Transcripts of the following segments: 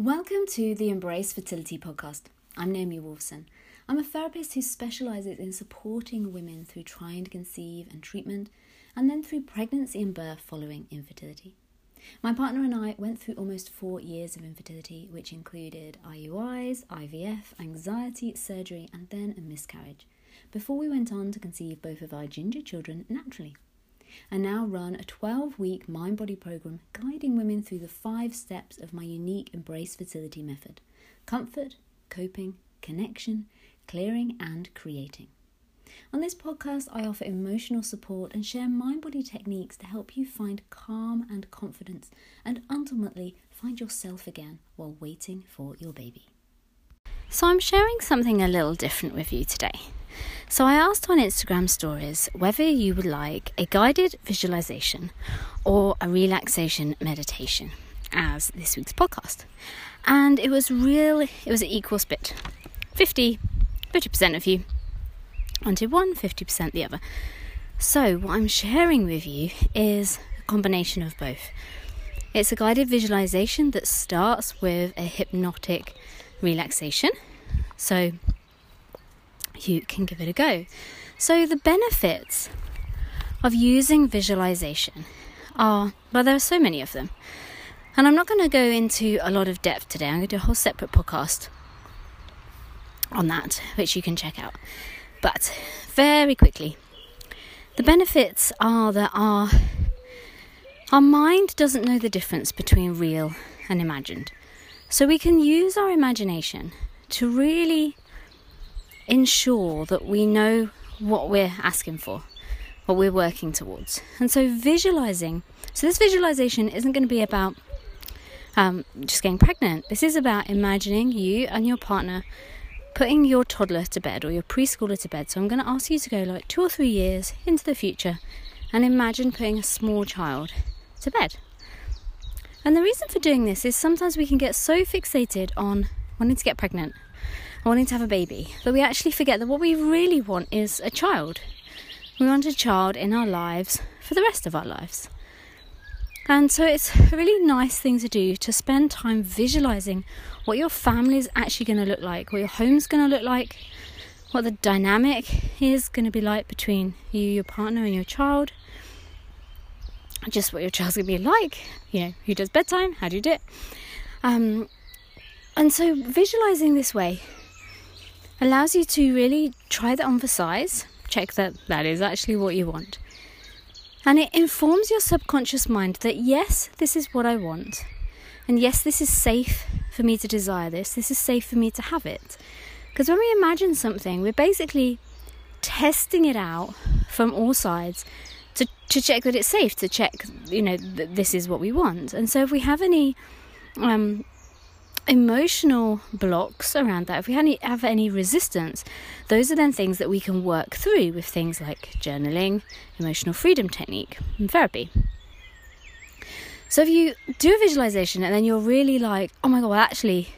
Welcome to the Embrace Fertility podcast. I'm Naomi Wolfson. I'm a therapist who specializes in supporting women through trying to conceive and treatment, and then through pregnancy and birth following infertility. My partner and I went through almost four years of infertility, which included IUIs, IVF, anxiety, surgery, and then a miscarriage, before we went on to conceive both of our ginger children naturally and now run a 12 week mind body program guiding women through the five steps of my unique Embrace Fertility method comfort, coping, connection, clearing, and creating. On this podcast, I offer emotional support and share mind body techniques to help you find calm and confidence and ultimately find yourself again while waiting for your baby. So, I'm sharing something a little different with you today. So I asked on Instagram stories whether you would like a guided visualization or a relaxation meditation as this week's podcast. And it was real, it was an equal split 50, 50% of you onto one, 50% the other. So, what I'm sharing with you is a combination of both. It's a guided visualization that starts with a hypnotic relaxation. So, you can give it a go. So, the benefits of using visualization are well, there are so many of them. And I'm not going to go into a lot of depth today. I'm going to do a whole separate podcast on that, which you can check out. But very quickly, the benefits are that our our mind doesn't know the difference between real and imagined. So we can use our imagination to really ensure that we know what we're asking for, what we're working towards. And so, visualizing so, this visualization isn't going to be about um, just getting pregnant. This is about imagining you and your partner putting your toddler to bed or your preschooler to bed. So, I'm going to ask you to go like two or three years into the future and imagine putting a small child to bed. And the reason for doing this is sometimes we can get so fixated on wanting to get pregnant wanting to have a baby, but we actually forget that what we really want is a child. We want a child in our lives for the rest of our lives. And so it's a really nice thing to do to spend time visualizing what your family is actually going to look like, what your home's going to look like, what the dynamic is going to be like between you, your partner, and your child. Just what your child's going to be like. You know, who does bedtime? How do you do it? Um, and so visualizing this way allows you to really try that on for size, check that that is actually what you want. And it informs your subconscious mind that yes, this is what I want. And yes, this is safe for me to desire this. This is safe for me to have it. Because when we imagine something, we're basically testing it out from all sides to, to check that it's safe, to check, you know, that this is what we want. And so if we have any um, emotional blocks around that, if we have any resistance, those are then things that we can work through with things like journaling, emotional freedom technique, and therapy. So if you do a visualization and then you're really like, oh my god, well, actually,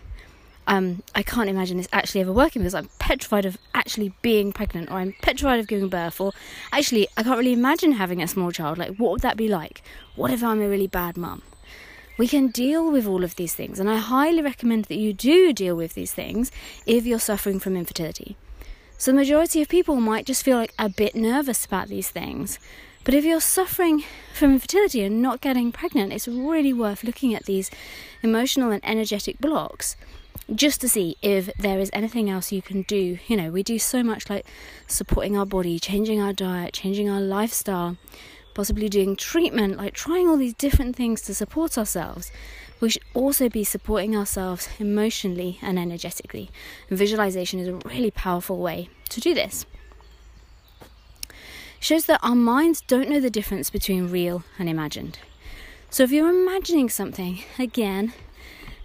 um, I can't imagine this actually ever working because I'm petrified of actually being pregnant, or I'm petrified of giving birth, or actually, I can't really imagine having a small child. Like, what would that be like? What if I'm a really bad mum? We can deal with all of these things. And I highly recommend that you do deal with these things if you're suffering from infertility. So, the majority of people might just feel like a bit nervous about these things. But if you're suffering from infertility and not getting pregnant, it's really worth looking at these emotional and energetic blocks just to see if there is anything else you can do. You know, we do so much like supporting our body, changing our diet, changing our lifestyle, possibly doing treatment, like trying all these different things to support ourselves. We should also be supporting ourselves emotionally and energetically. And visualization is a really powerful way to do this. It shows that our minds don't know the difference between real and imagined. So if you're imagining something again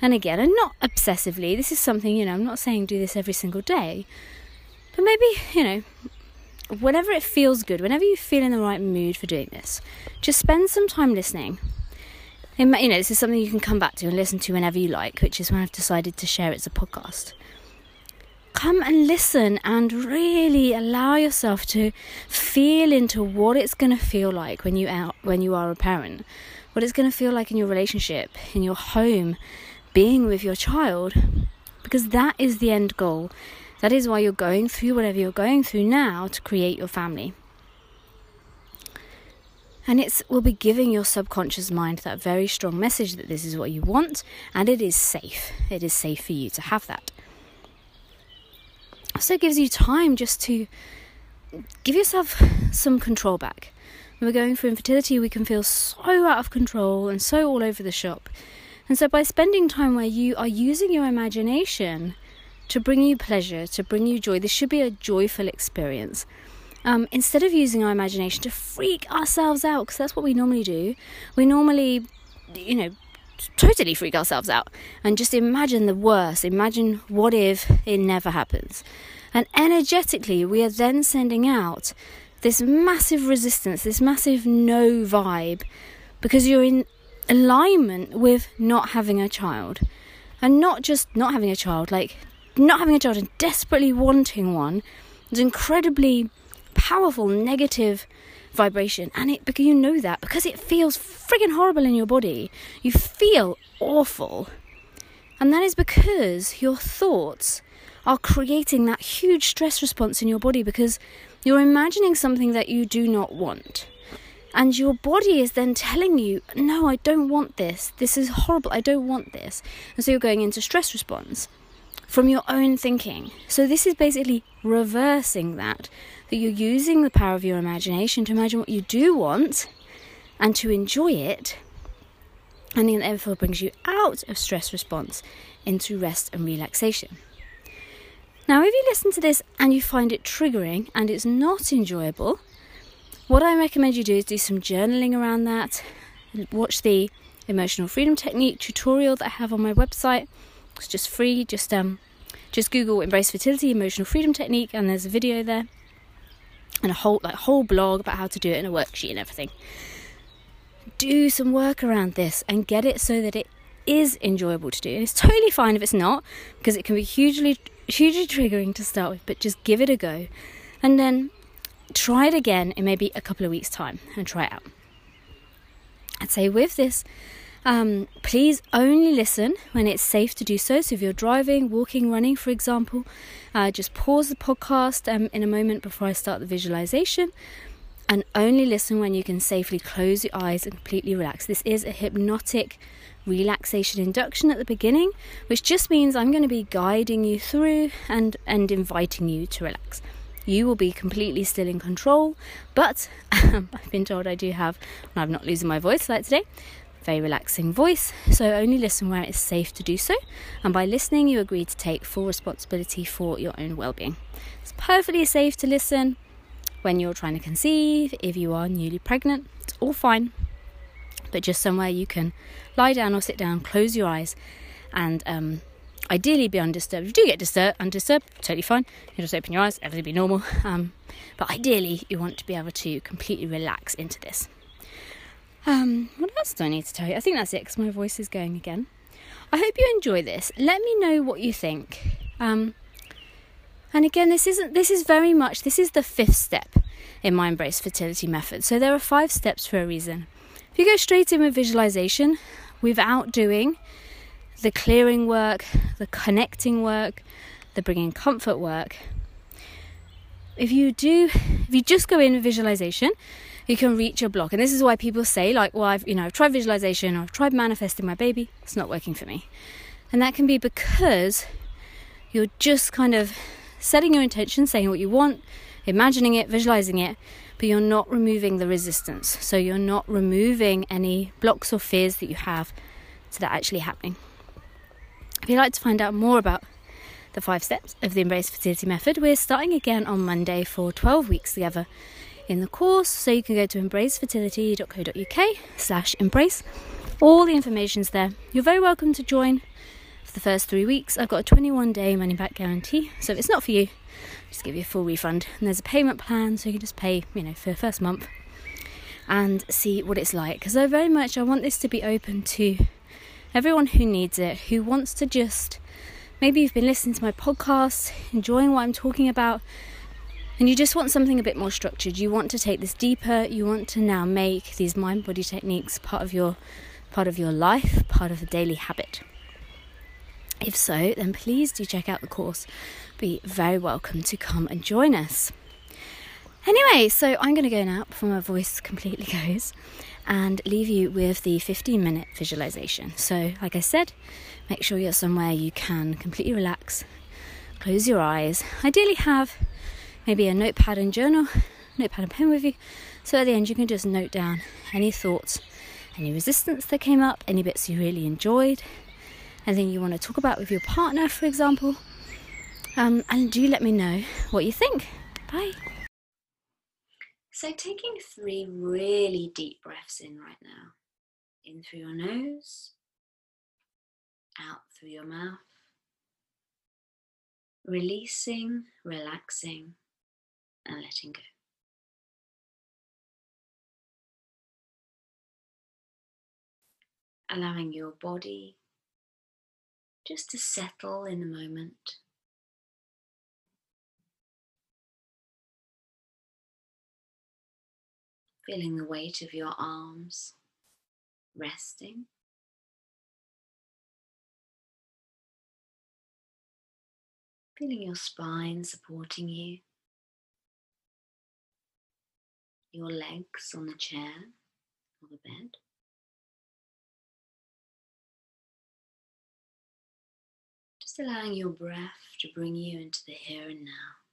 and again, and not obsessively, this is something, you know, I'm not saying do this every single day, but maybe, you know, whenever it feels good, whenever you feel in the right mood for doing this, just spend some time listening. you know, this is something you can come back to and listen to whenever you like, which is when I've decided to share it as a podcast. Come and listen and really allow yourself to feel into what it's going to feel like when you are when you are a parent, what it's going to feel like in your relationship, in your home, being with your child because that is the end goal. That is why you're going through whatever you're going through now to create your family. And it will be giving your subconscious mind that very strong message that this is what you want and it is safe. It is safe for you to have that. So it gives you time just to give yourself some control back. When we're going through infertility, we can feel so out of control and so all over the shop. And so, by spending time where you are using your imagination to bring you pleasure, to bring you joy, this should be a joyful experience. Um, instead of using our imagination to freak ourselves out, because that's what we normally do, we normally, you know, totally freak ourselves out and just imagine the worst. Imagine what if it never happens. And energetically, we are then sending out this massive resistance, this massive no vibe, because you're in alignment with not having a child. And not just not having a child, like not having a child and desperately wanting one is incredibly powerful negative vibration. And it because you know that because it feels friggin' horrible in your body you feel awful. And that is because your thoughts are creating that huge stress response in your body because you're imagining something that you do not want. And your body is then telling you no i don't want this. This is horrible. I don't want this. And so you're going into stress response from your own thinking so this is basically reversing that that you're using the power of your imagination to imagine what you do want and to enjoy it. And then therefore brings you out of stress response into rest and relaxation. Now, if you listen to this and you find it triggering and it's not enjoyable, what I recommend you do is do some journaling around that. Watch the emotional freedom technique tutorial that I have on my website. It's just free. Just um, just Google embrace fertility emotional freedom technique, and there's a video there and a whole like whole blog about how to do it in a worksheet and everything. Do some work around this and get it so that it is enjoyable to do. And it's totally fine if it's not, because it can be hugely hugely triggering to start with, but just give it a go. And then try it again in maybe a couple of weeks' time and try it out. I'd say with this um, please only listen when it's safe to do so. So, if you're driving, walking, running, for example, uh, just pause the podcast um, in a moment before I start the visualization and only listen when you can safely close your eyes and completely relax. This is a hypnotic relaxation induction at the beginning, which just means I'm going to be guiding you through and, and inviting you to relax. You will be completely still in control, but um, I've been told I do have, I'm not losing my voice like today, very relaxing voice, so only listen where it's safe to do so. And by listening, you agree to take full responsibility for your own well being. It's perfectly safe to listen when you're trying to conceive, if you are newly pregnant, it's all fine. But just somewhere you can lie down or sit down, close your eyes, and um, ideally be undisturbed. If you do get disturbed, undisturbed, totally fine. You just open your eyes, everything be normal. Um, but ideally, you want to be able to completely relax into this. Um, what else do I need to tell you? I think that's it because my voice is going again. I hope you enjoy this. Let me know what you think. Um, and again, this isn't. This is very much. This is the fifth step in my embrace fertility method. So there are five steps for a reason. If you go straight in with visualization, without doing the clearing work, the connecting work, the bringing comfort work, if you do, if you just go in with visualization, you can reach a block. And this is why people say, like, well, I've, you know, I've tried visualization or I've tried manifesting my baby, it's not working for me. And that can be because you're just kind of setting your intention, saying what you want, imagining it, visualizing it, but you're not removing the resistance. So you're not removing any blocks or fears that you have to that actually happening. If you'd like to find out more about the five steps of the Embrace Fertility Method, we're starting again on Monday for 12 weeks together in the course. So you can go to embracefertility.co.uk slash embrace. All the information's there. You're very welcome to join for the first three weeks. I've got a 21 day money back guarantee. So if it's not for you, just give you a full refund. And there's a payment plan, so you can just pay, you know, for the first month and see what it's like. Because I very much I want this to be open to everyone who needs it, who wants to just maybe you've been listening to my podcast, enjoying what I'm talking about, and you just want something a bit more structured. You want to take this deeper. You want to now make these mind body techniques part of your part of your life, part of a daily habit. If so, then please do check out the course. Be very welcome to come and join us. Anyway, so I'm going to go now before my voice completely goes and leave you with the 15 minute visualization. So, like I said, make sure you're somewhere you can completely relax, close your eyes. Ideally, have maybe a notepad and journal, notepad and pen with you. So at the end, you can just note down any thoughts, any resistance that came up, any bits you really enjoyed, anything you want to talk about with your partner, for example. Um, and do let me know what you think. Bye. So, taking three really deep breaths in right now. In through your nose, out through your mouth. Releasing, relaxing, and letting go. Allowing your body just to settle in the moment. Feeling the weight of your arms resting. Feeling your spine supporting you, your legs on the chair or the bed. Just allowing your breath to bring you into the here and now.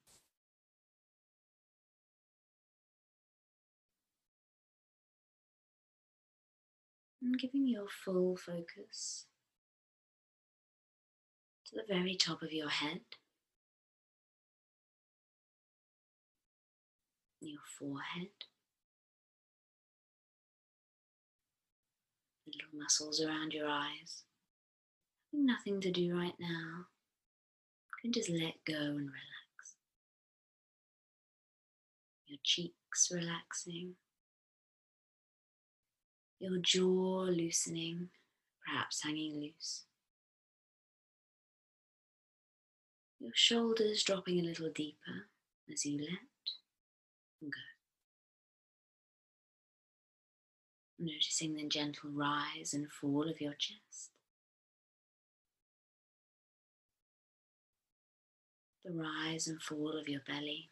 and giving your full focus to the very top of your head, your forehead, muscles around your eyes. Having nothing to do right now, you can just let go and relax. Your cheeks relaxing your jaw loosening, perhaps hanging loose. Your shoulders dropping a little deeper as you let go. Noticing the gentle rise and fall of your chest. The rise and fall of your belly.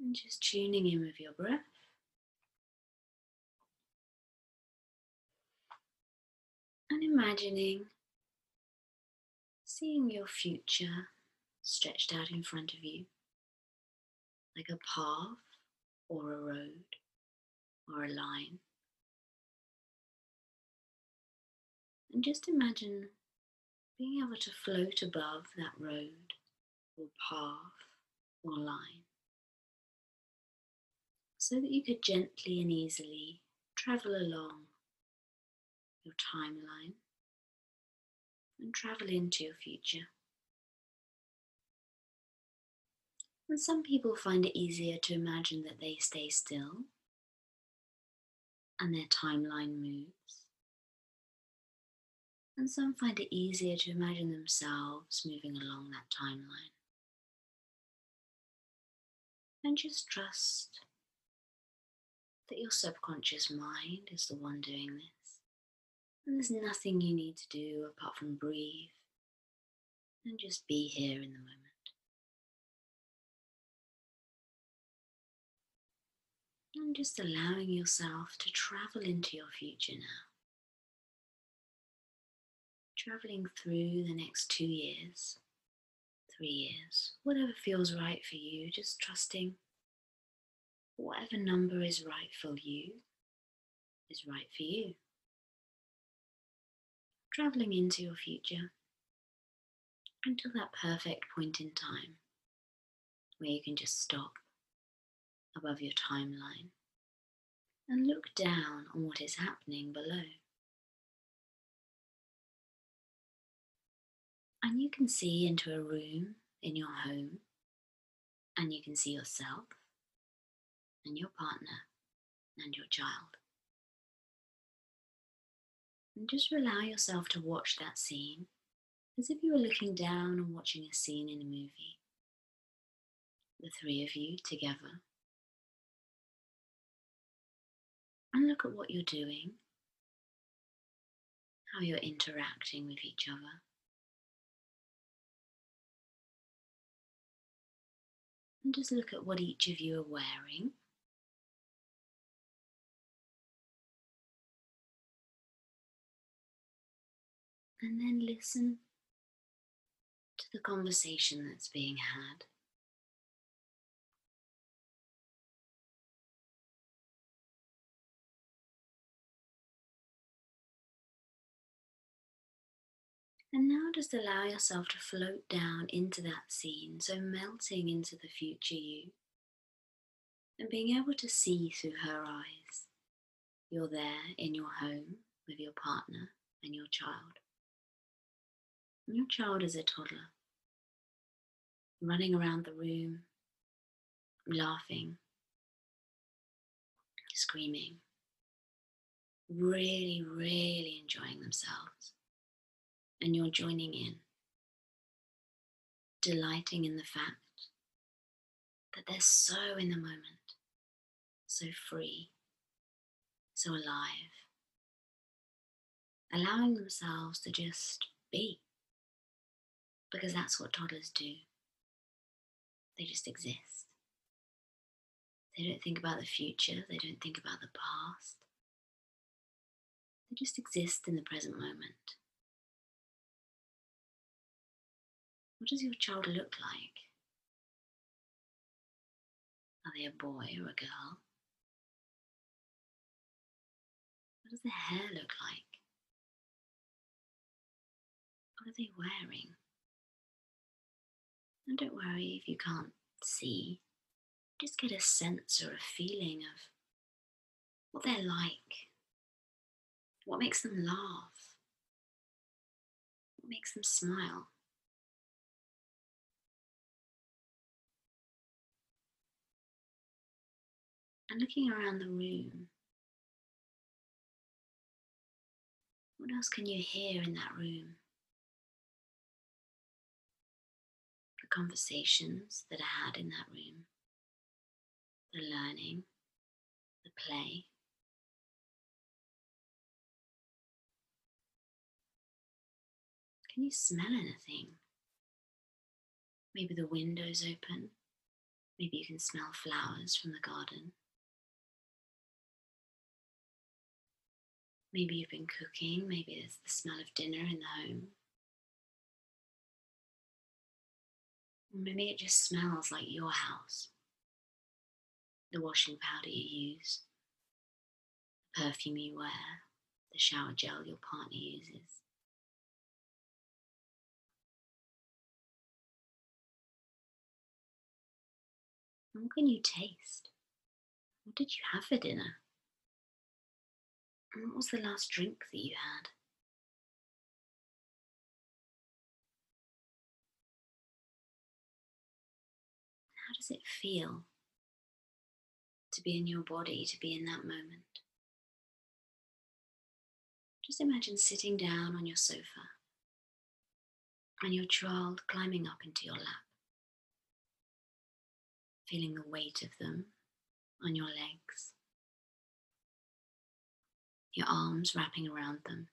And just tuning in with your breath. And imagining seeing your future stretched out in front of you like a path or a road or a line. And just imagine being able to float above that road or path or line so that you could gently and easily travel along your timeline and travel into your future. And some people find it easier to imagine that they stay still and their timeline moves. And some find it easier to imagine themselves moving along that timeline. And just trust that your subconscious mind is the one doing this. There's nothing you need to do apart from breathe and just be here in the moment. And just allowing yourself to travel into your future now. Traveling through the next two years, three years, whatever feels right for you, just trusting whatever number is right for you is right for you. Traveling into your future until that perfect point in time where you can just stop above your timeline and look down on what is happening below. And you can see into a room in your home and you can see yourself and your partner and your child. And just allow yourself to watch that scene as if you were looking down and watching a scene in a movie. the three of you together. And look at what you're doing, how you're interacting with each other. And just look at what each of you are wearing. And then listen to the conversation that's being had. And now just allow yourself to float down into that scene, so melting into the future you and being able to see through her eyes. You're there in your home with your partner and your child. And your child is a toddler, running around the room, laughing, screaming, really, really enjoying themselves and you're joining in, delighting in the fact that they're so in the moment, so free, so alive, allowing themselves to just be, because that's what toddlers do. They just exist. They don't think about the future, they don't think about the past. They just exist in the present moment. What does your child look like? Are they a boy or a girl? What does their hair look like? What are they wearing? And don't worry if you can't see, just get a sense or a feeling of what they're like, what makes them laugh, what makes them smile. and looking around the room. What else can you hear in that room? Conversations that are had in that room, the learning, the play. Can you smell anything? Maybe the window's open. Maybe you can smell flowers from the garden. Maybe you've been cooking, maybe there's the smell of dinner in the home. Maybe it just smells like your house. The washing powder you use, the perfume you wear, the shower gel your partner uses. what can you taste? What did you have for dinner? What was the last drink that you had? Does it feel to be in your body, to be in that moment? Just imagine sitting down on your sofa and your child climbing up into your lap, feeling the weight of them on your legs your arms wrapping around them,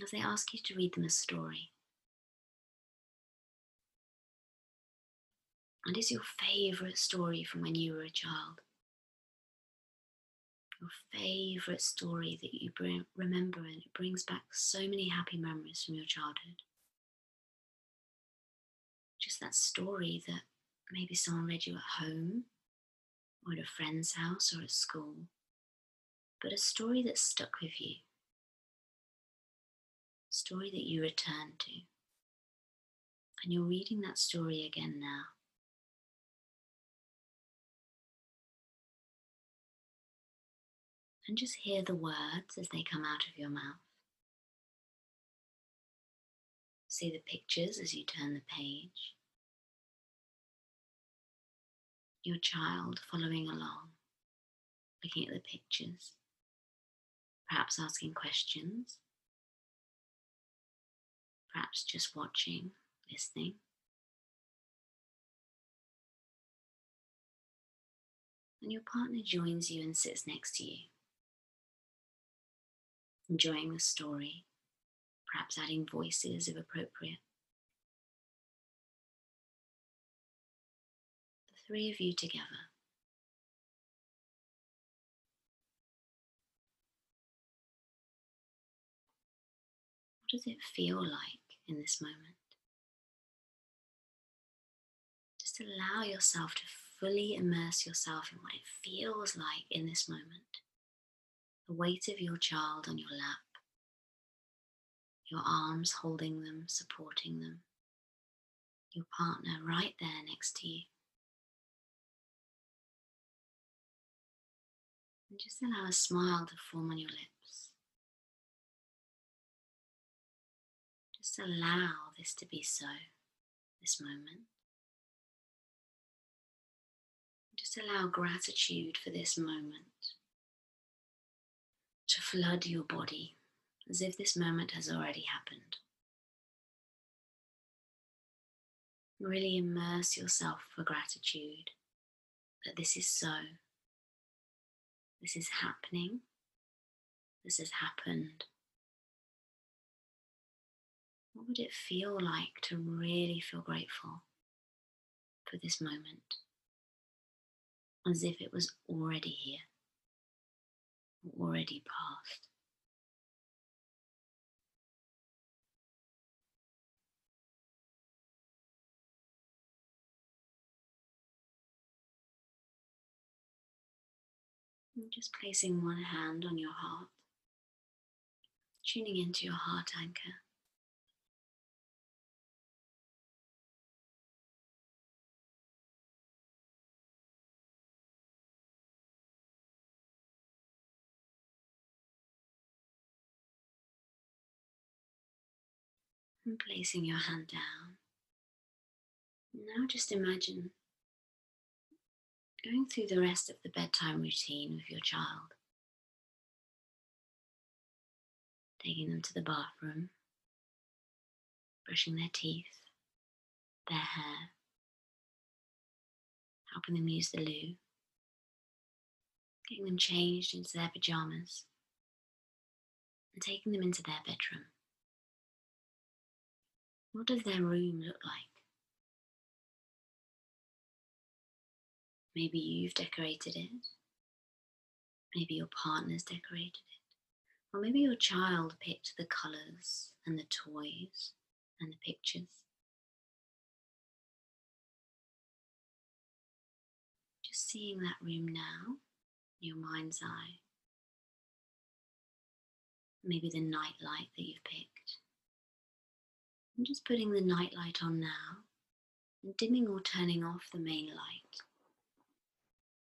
as they ask you to read them a story. And is your favourite story from when you were a child? Your favourite story that you bring, remember and it brings back so many happy memories from your childhood. Just that story that maybe someone read you at home or at a friend's house or at school but a story that stuck with you, a story that you return to. And you're reading that story again now. And just hear the words as they come out of your mouth. See the pictures as you turn the page. Your child following along, looking at the pictures perhaps asking questions, perhaps just watching, listening. and your partner joins you and sits next to you, enjoying the story, perhaps adding voices if appropriate. The three of you together. What does it feel like in this moment? Just allow yourself to fully immerse yourself in what it feels like in this moment. The weight of your child on your lap, your arms holding them, supporting them, your partner right there next to you. And just allow a smile to form on your lips. Just allow this to be so, this moment. Just allow gratitude for this moment to flood your body as if this moment has already happened. Really immerse yourself for gratitude that this is so. This is happening. This has happened. What would it feel like to really feel grateful for this moment? As if it was already here, already past. And just placing one hand on your heart, tuning into your heart anchor. And placing your hand down. Now just imagine going through the rest of the bedtime routine with your child. Taking them to the bathroom, brushing their teeth, their hair, helping them use the loo, getting them changed into their pajamas, and taking them into their bedroom. What does their room look like? Maybe you've decorated it. Maybe your partner's decorated it. Or maybe your child picked the colours and the toys and the pictures. Just seeing that room now, in your mind's eye. Maybe the night light that you've picked. I'm just putting the night light on now and dimming or turning off the main light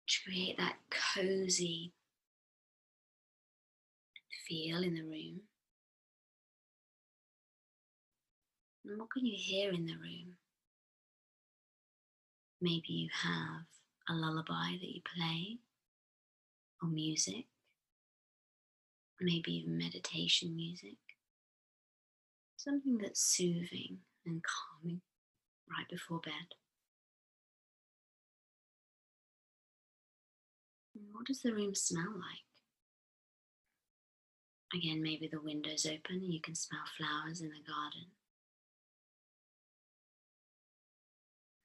to create that cozy feel in the room. And what can you hear in the room? Maybe you have a lullaby that you play, or music, maybe even meditation music something that's soothing and calming right before bed. what does the room smell like? Again, maybe the window's open and you can smell flowers in the garden.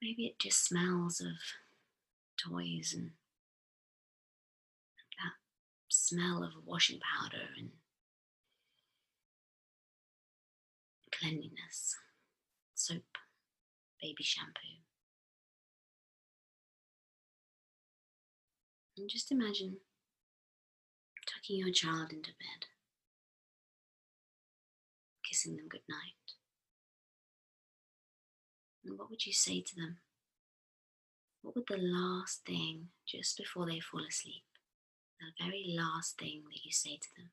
Maybe it just smells of toys and that smell of washing powder and cleanliness, soap, baby shampoo. And just imagine tucking your child into bed, kissing them goodnight. And what would you say to them? What would the last thing just before they fall asleep, the very last thing that you say to them?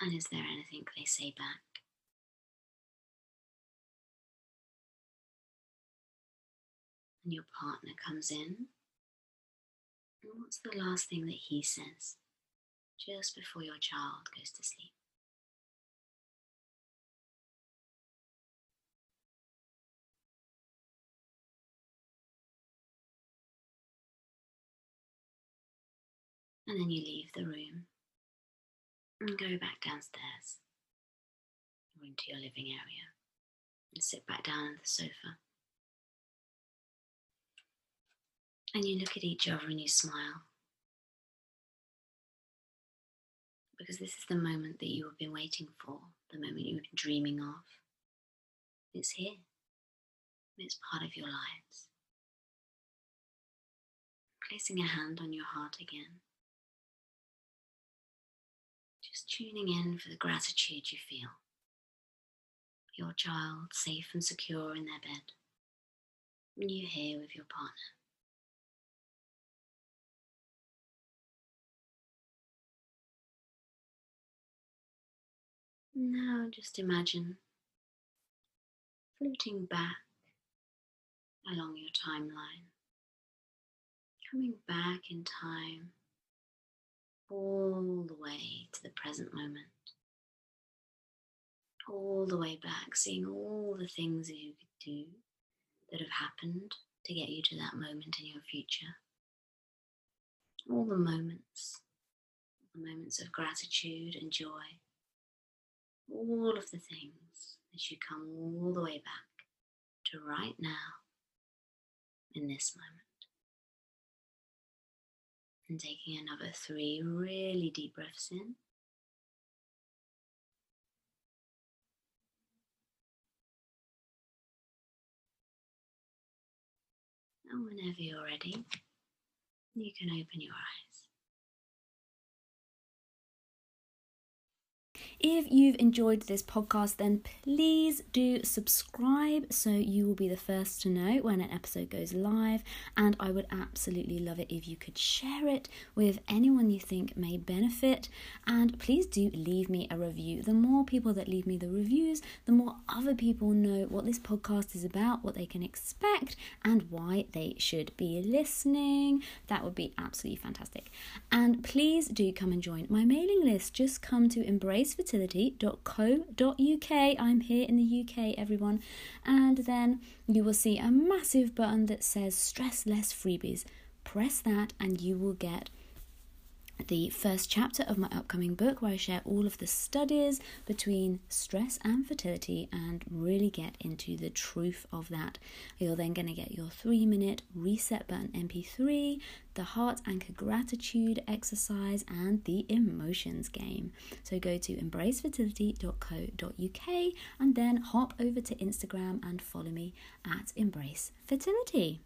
And is there anything they say back? And your partner comes in. And what's the last thing that he says just before your child goes to sleep? And then you leave the room and go back downstairs or into your living area and sit back down on the sofa. And you look at each other and you smile. Because this is the moment that you have been waiting for, the moment you've been dreaming of. It's here, it's part of your lives. Placing a hand on your heart again. Just tuning in for the gratitude you feel. Your child safe and secure in their bed. And you here with your partner. Now just imagine floating back along your timeline, coming back in time all the way to the present moment, all the way back, seeing all the things that you could do that have happened to get you to that moment in your future, all the moments, the moments of gratitude and joy. All of the things as you come all the way back to right now in this moment. And taking another three really deep breaths in. And whenever you're ready, you can open your eyes. If you've enjoyed this podcast, then please do subscribe so you will be the first to know when an episode goes live. And I would absolutely love it if you could share it with anyone you think may benefit. And please do leave me a review. The more people that leave me the reviews, the more other people know what this podcast is about, what they can expect, and why they should be listening. That would be absolutely fantastic. And please do come and join my mailing list. Just come to Embrace fertility.co.uk. I'm here in the UK, everyone. And then you will see a massive button that says Stress Less Freebies. Press that, and you will get the first chapter of my upcoming book where I share all of the studies between stress and fertility and really get into the truth of that. You're then going to get your three minute reset button MP3, the heart anchor gratitude exercise, and the emotions game. So go to embracefertility.co.uk and then hop over to Instagram and follow me at Embrace Fertility.